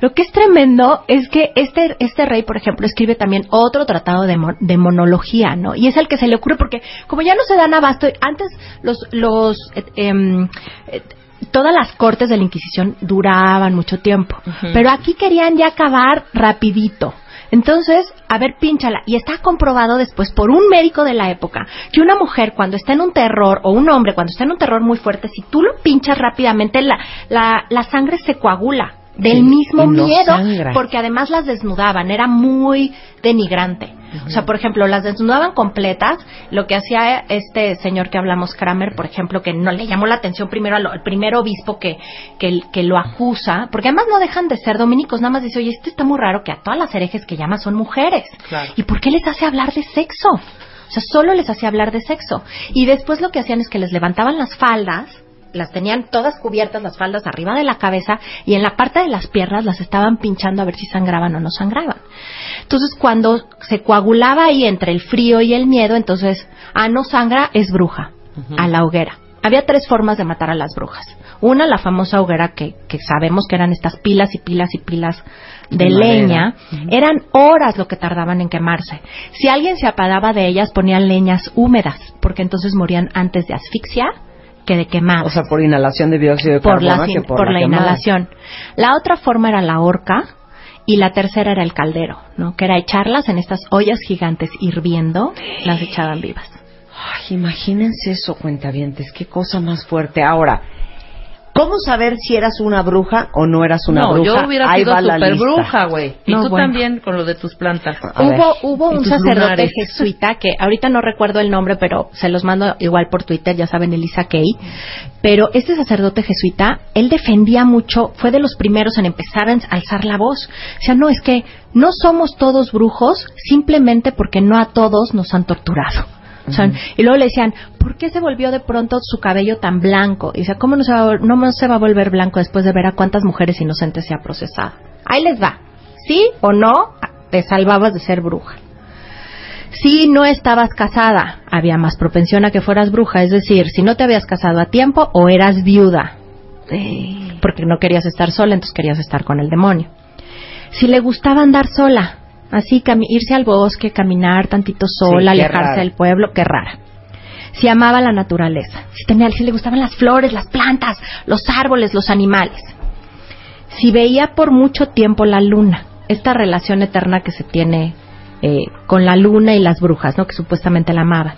Lo que es tremendo es que este, este rey, por ejemplo, escribe también otro tratado de, de monología, ¿no? Y es el que se le ocurre porque como ya no se dan abasto, antes los, los eh, em, eh, todas las cortes de la Inquisición duraban mucho tiempo, pero aquí querían ya acabar rapidito. Entonces, a ver, pínchala. Y está comprobado después por un médico de la época que una mujer cuando está en un terror, o un hombre cuando está en un terror muy fuerte, si tú lo pinchas rápidamente, la, la, la sangre se coagula del mismo miedo, porque además las desnudaban, era muy denigrante. O sea, por ejemplo, las desnudaban completas, lo que hacía este señor que hablamos, Kramer, por ejemplo, que no le llamó la atención primero al, primer obispo que, que, que, lo acusa, porque además no dejan de ser dominicos, nada más dice, oye, esto está muy raro que a todas las herejes que llama son mujeres. ¿Y por qué les hace hablar de sexo? O sea, solo les hacía hablar de sexo. Y después lo que hacían es que les levantaban las faldas, las tenían todas cubiertas las faldas arriba de la cabeza y en la parte de las piernas las estaban pinchando a ver si sangraban o no sangraban. Entonces cuando se coagulaba ahí entre el frío y el miedo, entonces, ah, no sangra, es bruja, a la hoguera. Había tres formas de matar a las brujas. Una, la famosa hoguera que, que sabemos que eran estas pilas y pilas y pilas de, leña, eran horas lo que tardaban en quemarse. Si alguien se apagaba de ellas, ponían leñas húmedas, porque entonces morían antes de asfixia que de quemada. O sea, por inhalación de dióxido de por carbono la, que por, por la, quemada. inhalación. La otra forma era la horca y la tercera era el caldero, ¿no? Que era echarlas en estas ollas gigantes hirviendo, las echaban vivas. Ay, imagínense eso, cuentavientes, qué cosa más fuerte. Ahora, ¿cómo saber si eras una bruja o no eras una no, bruja? yo hubiera Ahí sido super bruja, güey. Y No, tú bueno. también con lo de tus plantas. A ver. Hubo, hubo un sacerdote lunares. jesuita que ahorita no recuerdo el nombre, pero se los mando igual por Twitter, ya saben, Elisa Kay. Pero este sacerdote jesuita, él defendía mucho, fue de los primeros en empezar a alzar la voz. O sea, no, es que no somos todos brujos simplemente porque no a todos nos han torturado. Y luego le decían, ¿por qué se volvió de pronto su cabello tan blanco? Y decía, ¿cómo no se, va a, no se va a volver blanco después de ver a cuántas mujeres inocentes se ha procesado? Ahí les va. ¿Sí o no? Te salvabas de ser bruja. Si no estabas casada, había más propensión a que fueras bruja, es decir, si no te habías casado a tiempo o eras viuda, porque no querías estar sola, entonces querías estar con el demonio. Si le gustaba andar sola, así irse al bosque, caminar tantito sola, qué alejarse del pueblo, qué rara. Si amaba la naturaleza, si tenía, si le gustaban las flores, las plantas, los árboles, los animales. Si veía por mucho tiempo la luna, esta relación eterna que se tiene eh, con la luna y las brujas, ¿no? Que supuestamente la amaban.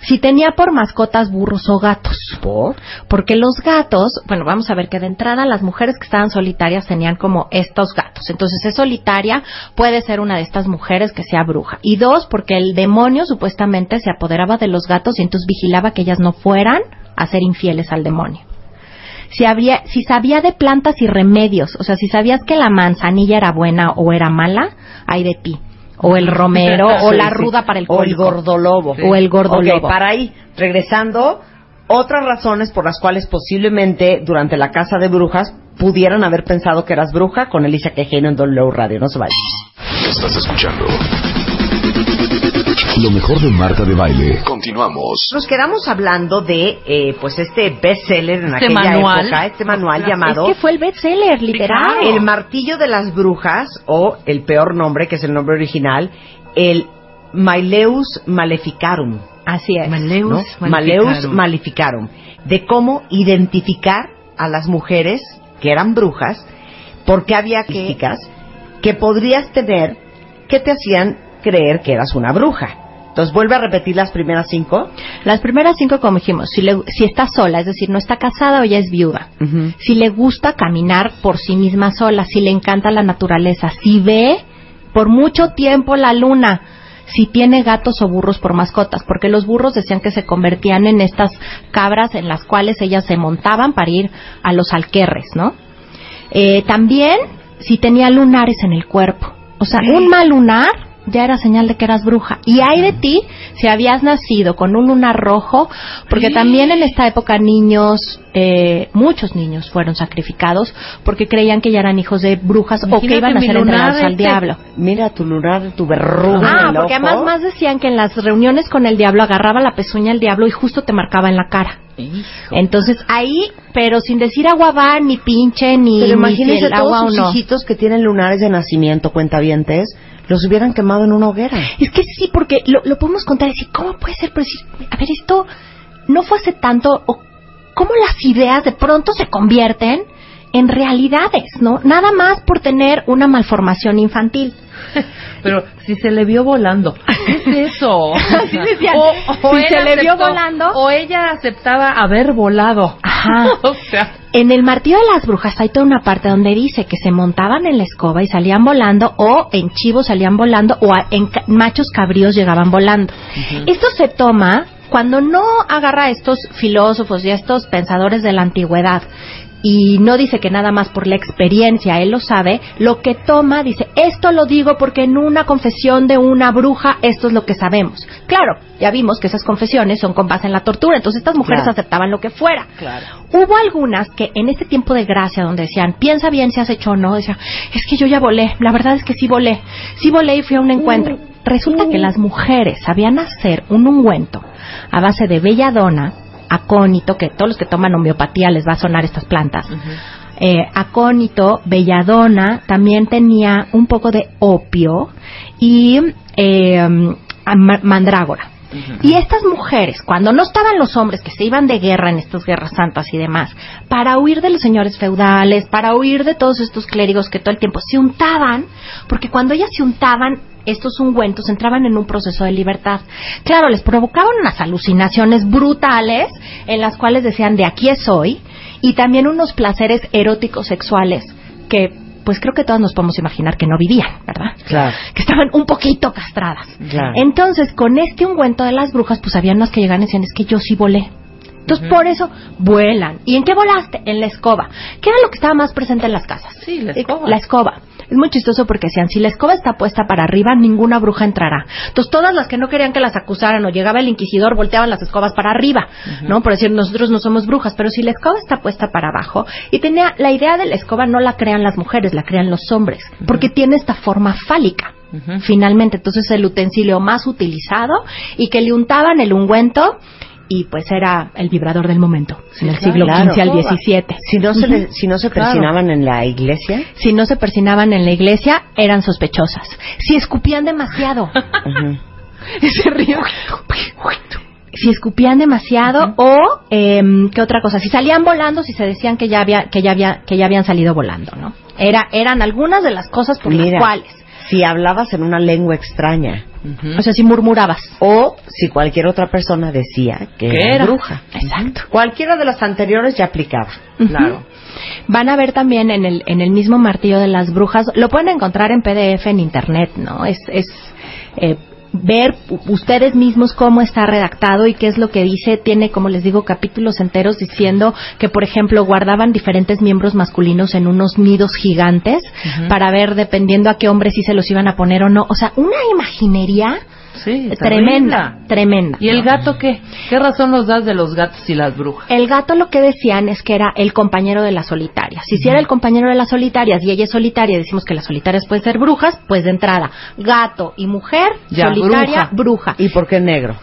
Si tenía por mascotas burros o gatos. ¿Por? Porque los gatos, bueno, vamos a ver que de entrada las mujeres que estaban solitarias tenían como estos gatos. Entonces es solitaria, puede ser una de estas mujeres que sea bruja. Y dos, porque el demonio supuestamente se apoderaba de los gatos y entonces vigilaba que ellas no fueran a ser infieles al demonio. Si, habría, si sabía de plantas y remedios, o sea, si sabías que la manzanilla era buena o era mala, hay de ti. O el romero, o la sí. ruda para el O el cólico. gordolobo. O el Ok, gordolobo. para ahí, regresando, otras razones por las cuales posiblemente durante la casa de brujas pudieran haber pensado que eras bruja con Alicia Quejeno en W Radio. No se vayan. Estás escuchando lo mejor de Marta de Baile. Continuamos. Nos quedamos hablando de, eh, pues, este bestseller en Este aquella manual. época, este manual llamado Es que fue el bestseller, literal. claro. El martillo de las brujas, o el peor nombre, que es el nombre original, el Maileus Maleficarum. Así es. Maleus ¿no? Maleficarum. Maleus Maleficarum, de cómo identificar a las mujeres que eran brujas, porque había críticas que podrías tener que te hacían creer que eras una bruja. Entonces vuelve a repetir las primeras cinco. Las primeras cinco, como dijimos, si, le- si está sola, es decir, no está casada o ya es viuda. Si le gusta caminar por sí misma sola, si le encanta la naturaleza, si ve por mucho tiempo la luna, si tiene gatos o burros por mascotas, porque los burros decían que se convertían en estas cabras en las cuales ellas se montaban para ir a los alquerres, ¿no? Eh, también si tenía lunares en el cuerpo. O sea, un mal lunar ya era señal de que eras bruja. Y hay de ti si habías nacido con un lunar rojo, porque también en esta época niños, eh, muchos niños fueron sacrificados porque creían que ya eran hijos de brujas o que iban a ser entregados al este. diablo. Mira tu lunar, tu verruga. Ah, el porque ojo. además más decían que en las reuniones con el diablo agarraba la pezuña el diablo y justo te marcaba en la cara. Entonces ahí, pero sin decir agua va, ni pinche, ni, Pero ni si imagínense el agua todos o sus no. hijitos que tienen lunares de nacimiento, cuentavientes, los hubieran quemado en una hoguera. Es que sí, porque lo, lo podemos contar y decir, ¿cómo puede ser? Pero decir, a ver, esto no fue hace tanto, o cómo las ideas de pronto se convierten en realidades, ¿no? Nada más por tener una malformación infantil. Pero si se le vio volando, ¿qué es eso? Así decían, O, o si él se le vio aceptó- volando. O ella aceptaba haber volado. Ajá. o sea, En el martillo de las brujas hay toda una parte donde dice que se montaban en la escoba y salían volando, o en chivos salían volando, o en machos cabríos llegaban volando. Esto se toma cuando no agarra a estos filósofos y a estos pensadores de la antigüedad y no dice que nada más por la experiencia él lo sabe, lo que toma dice, esto lo digo porque en una confesión de una bruja esto es lo que sabemos. Claro, ya vimos que esas confesiones son con base en la tortura, entonces estas mujeres Claro. aceptaban lo que fuera. Claro. Hubo algunas que en este tiempo de gracia donde decían, piensa bien si has hecho o no, decían, es que yo ya volé, la verdad es que sí volé, sí volé y fui a un encuentro. Resulta que las mujeres sabían hacer un ungüento a base de belladona, acónito, que todos los que toman homeopatía les va a sonar estas plantas. Eh, acónito, belladona, también tenía un poco de opio y eh, mandrágora. Y estas mujeres, cuando no estaban los hombres que se iban de guerra en estas guerras santas y demás, para huir de los señores feudales, para huir de todos estos clérigos que todo el tiempo se untaban, porque cuando ellas se untaban estos ungüentos entraban en un proceso de libertad. Claro, les provocaban unas alucinaciones brutales en las cuales decían de aquí soy y también unos placeres eróticos sexuales que pues creo que todos nos podemos imaginar que no vivían, ¿verdad? Claro. Que estaban un poquito castradas. Claro. Entonces, con este ungüento de las brujas, pues había unas que llegaban y decían, es que yo sí volé. Entonces, por eso vuelan. ¿Y en qué volaste? En la escoba. ¿Qué era lo que estaba más presente en las casas? Sí, la escoba. La escoba. Es muy chistoso porque decían, si la escoba está puesta para arriba, ninguna bruja entrará. Entonces, todas las que no querían que las acusaran o llegaba el inquisidor, volteaban las escobas para arriba, ¿no? Por decir, nosotros no somos brujas, pero si la escoba está puesta para abajo, y tenía, la idea de la escoba no la crean las mujeres, la crean los hombres, porque tiene esta forma fálica. Finalmente, entonces el utensilio más utilizado y que le untaban el ungüento y pues era el vibrador del momento, en el siglo claro. XV al XVII. Si no se, le- si no se persinaban en la iglesia, Si no se persinaban en la iglesia, eran sospechosas. Si escupían demasiado, ujú. ese río. Si escupían demasiado o em, qué otra cosa, si salían volando, si se decían que ya había que ya había que ya habían salido volando, ¿no? Era eran algunas de las cosas por Mira. las cuales, si hablabas en una lengua extraña o sea, si murmurabas. o si cualquier otra persona decía que ¿Qué era, era? bruja. Exacto. Cualquiera de las anteriores ya aplicaba. Claro. Van a ver también en el, en el mismo martillo de las brujas, lo pueden encontrar en PDF en internet, ¿no? Es, es eh, ver ustedes mismos cómo está redactado y qué es lo que dice. Tiene, como les digo, capítulos enteros diciendo que, por ejemplo, guardaban diferentes miembros masculinos en unos nidos gigantes para ver, dependiendo a qué hombre sí se los iban a poner o no. O sea, una imaginería Sí, tremenda, terrible. tremenda. ¿Y el gato qué? ¿Qué razón nos das de los gatos y las brujas? El gato lo que decían es que era el compañero de las solitarias. Si si era el compañero de las solitarias y ella es solitaria, decimos que las solitarias pueden ser brujas, pues de entrada, gato y mujer, Ya, solitaria, bruja. ¿Y por qué negro?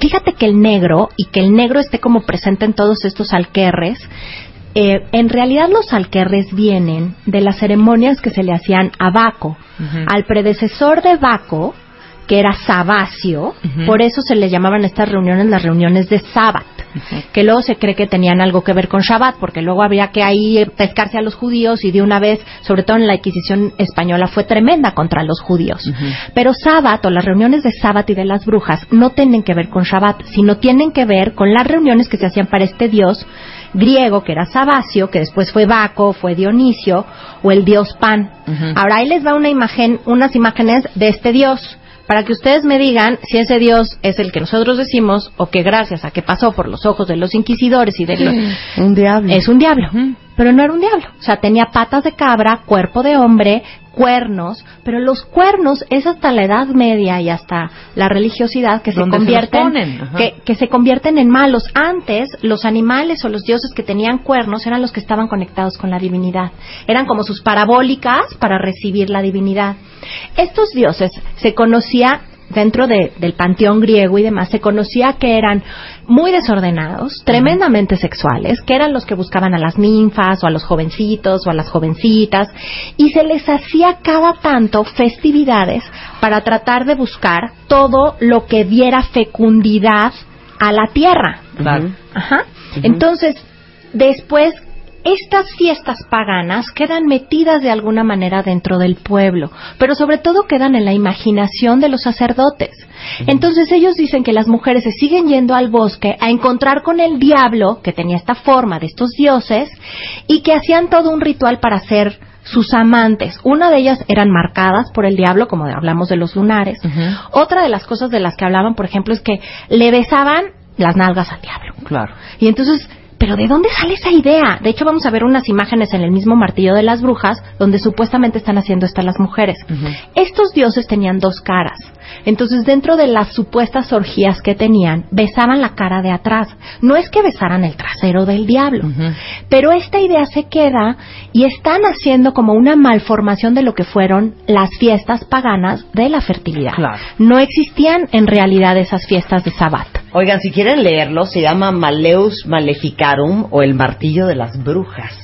Fíjate que el negro, y que el negro esté como presente en todos estos alquerres, eh, en realidad los alquerres vienen de las ceremonias que se le hacían a Baco, al predecesor de Baco, que era Sabacio, por eso se le llamaban estas reuniones las reuniones de Sabbat, que luego se cree que tenían algo que ver con Shabbat, porque luego había que ahí pescarse a los judíos y de una vez, sobre todo en la Inquisición española, fue tremenda contra los judíos. Pero Sabbat o las reuniones de Sabbat y de las brujas no tienen que ver con Shabbat, sino tienen que ver con las reuniones que se hacían para este dios griego, que era Sabacio, que después fue Baco, fue Dionisio, o el dios Pan. Ahora ahí les va una imagen, unas imágenes de este dios para que ustedes me digan si ese Dios es el que nosotros decimos o que gracias a que pasó por los ojos de los inquisidores y de los... Un diablo. Es un diablo. Pero no era un diablo. O sea, tenía patas de cabra, cuerpo de hombre, cuernos, pero los cuernos es hasta la Edad Media y hasta la religiosidad que se ¿Dónde se los convierten que se convierten en malos. Antes los animales o los dioses que tenían cuernos eran los que estaban conectados con la divinidad. Eran como sus parabólicas para recibir la divinidad. Estos dioses se conocía dentro de- del panteón griego y demás, se conocía que eran muy desordenados, tremendamente sexuales, que eran los que buscaban a las ninfas o a los jovencitos o a las jovencitas, y se les hacía cada tanto festividades para tratar de buscar todo lo que diera fecundidad a la tierra. Claro. Ajá. Entonces, después, estas fiestas paganas quedan metidas de alguna manera dentro del pueblo, pero sobre todo quedan en la imaginación de los sacerdotes. Entonces ellos dicen que las mujeres se siguen yendo al bosque a encontrar con el diablo, que tenía esta forma de estos dioses, y que hacían todo un ritual para ser sus amantes. Una de ellas eran marcadas por el diablo, como hablamos de los lunares. Otra de las cosas de las que hablaban, por ejemplo, es que le besaban las nalgas al diablo. Claro. Y entonces, ¿pero de dónde sale esa idea? De hecho, vamos a ver unas imágenes en el mismo martillo de las brujas, donde supuestamente están haciendo esto las mujeres. Estos dioses tenían dos caras. Entonces, dentro de las supuestas orgías que tenían, besaban la cara de atrás. No es que besaran el trasero del diablo, pero esta idea se queda y están haciendo como una malformación de lo que fueron las fiestas paganas de la fertilidad. Claro. No existían en realidad esas fiestas de Sabbat. Oigan, si quieren leerlo, se llama Maleus Maleficarum o el martillo de las brujas.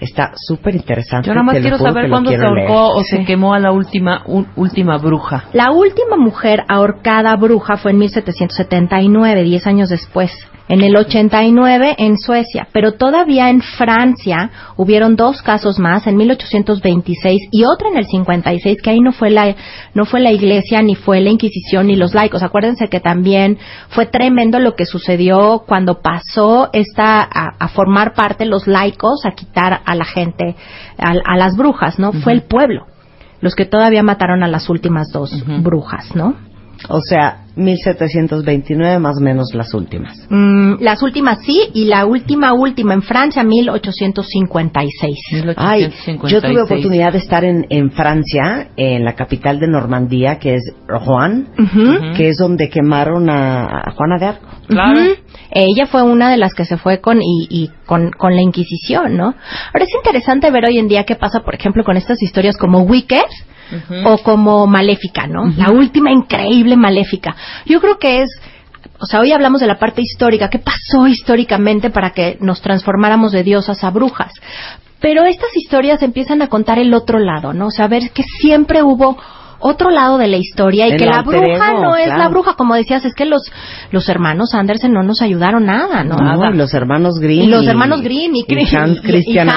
Está súper interesante. Yo nada más quiero saber cuándo se ahorcó o se quemó a la última última bruja. La última mujer ahorcada bruja fue en 1779, diez años después en el 89 en Suecia, pero todavía en Francia hubieron dos casos más en 1826 y otro en el 56 que ahí no fue la no fue la iglesia ni fue la Inquisición ni los laicos. Acuérdense que también fue tremendo lo que sucedió cuando pasó esta a, formar parte los laicos a quitar a la gente a, las brujas, ¿no? Fue el pueblo los que todavía mataron a las últimas dos brujas, ¿no? O sea, 1729 más o menos las últimas. Mm, las últimas sí, y la última, última en Francia, 1856. Ay, yo tuve oportunidad de estar en, en Francia, en la capital de Normandía, que es Rouen, que es donde quemaron a, Juana de Arco. Claro. Ella fue una de las que se fue con, y, y con, con la Inquisición, ¿no? Ahora es interesante ver hoy en día qué pasa, por ejemplo, con estas historias como Wicked, o como maléfica, ¿no? La última increíble maléfica. Yo creo que es o sea, hoy hablamos de la parte histórica, qué pasó históricamente para que nos transformáramos de diosas a brujas. Pero estas historias empiezan a contar el otro lado, ¿no? O sea, ver que siempre hubo otro lado de la historia y que la bruja no es la bruja, como decías, es que los los hermanos Andersen no nos ayudaron nada, ¿no? Nada. los hermanos Grimm. Y los hermanos Grimm y, Hans Christian,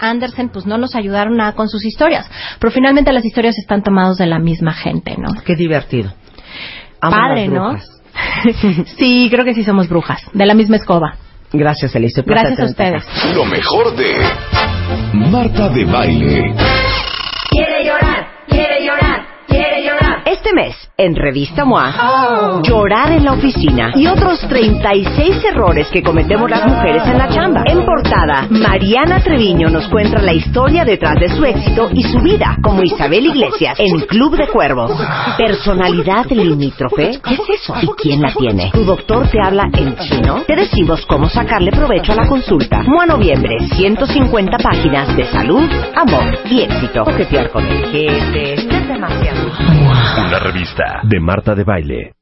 Andersen. pues no nos ayudaron nada con sus historias. Pero finalmente las historias están tomadas de la misma gente, ¿no? Qué divertido. Padre, ¿no? sí, creo que sí somos brujas, de la misma escoba. Gracias, Elise. Gracias a ustedes. Lo mejor de Marta de Baile. Quiere llorar, quiere llorar. Este mes, en Revista MOA, llorar en la oficina y otros 36 errores que cometemos las mujeres en la chamba. En portada, Mariana Treviño nos cuenta la historia detrás de su éxito y su vida como Isabel Iglesias en Club de Cuervos. Personalidad limítrofe, ¿qué es eso? ¿Y quién la tiene? ¿Tu doctor te habla en chino? Te decimos cómo sacarle provecho a la consulta. MOA Noviembre, 150 páginas de salud, amor y éxito. Coquetear con el jefe, Una revista de Marta de Baile.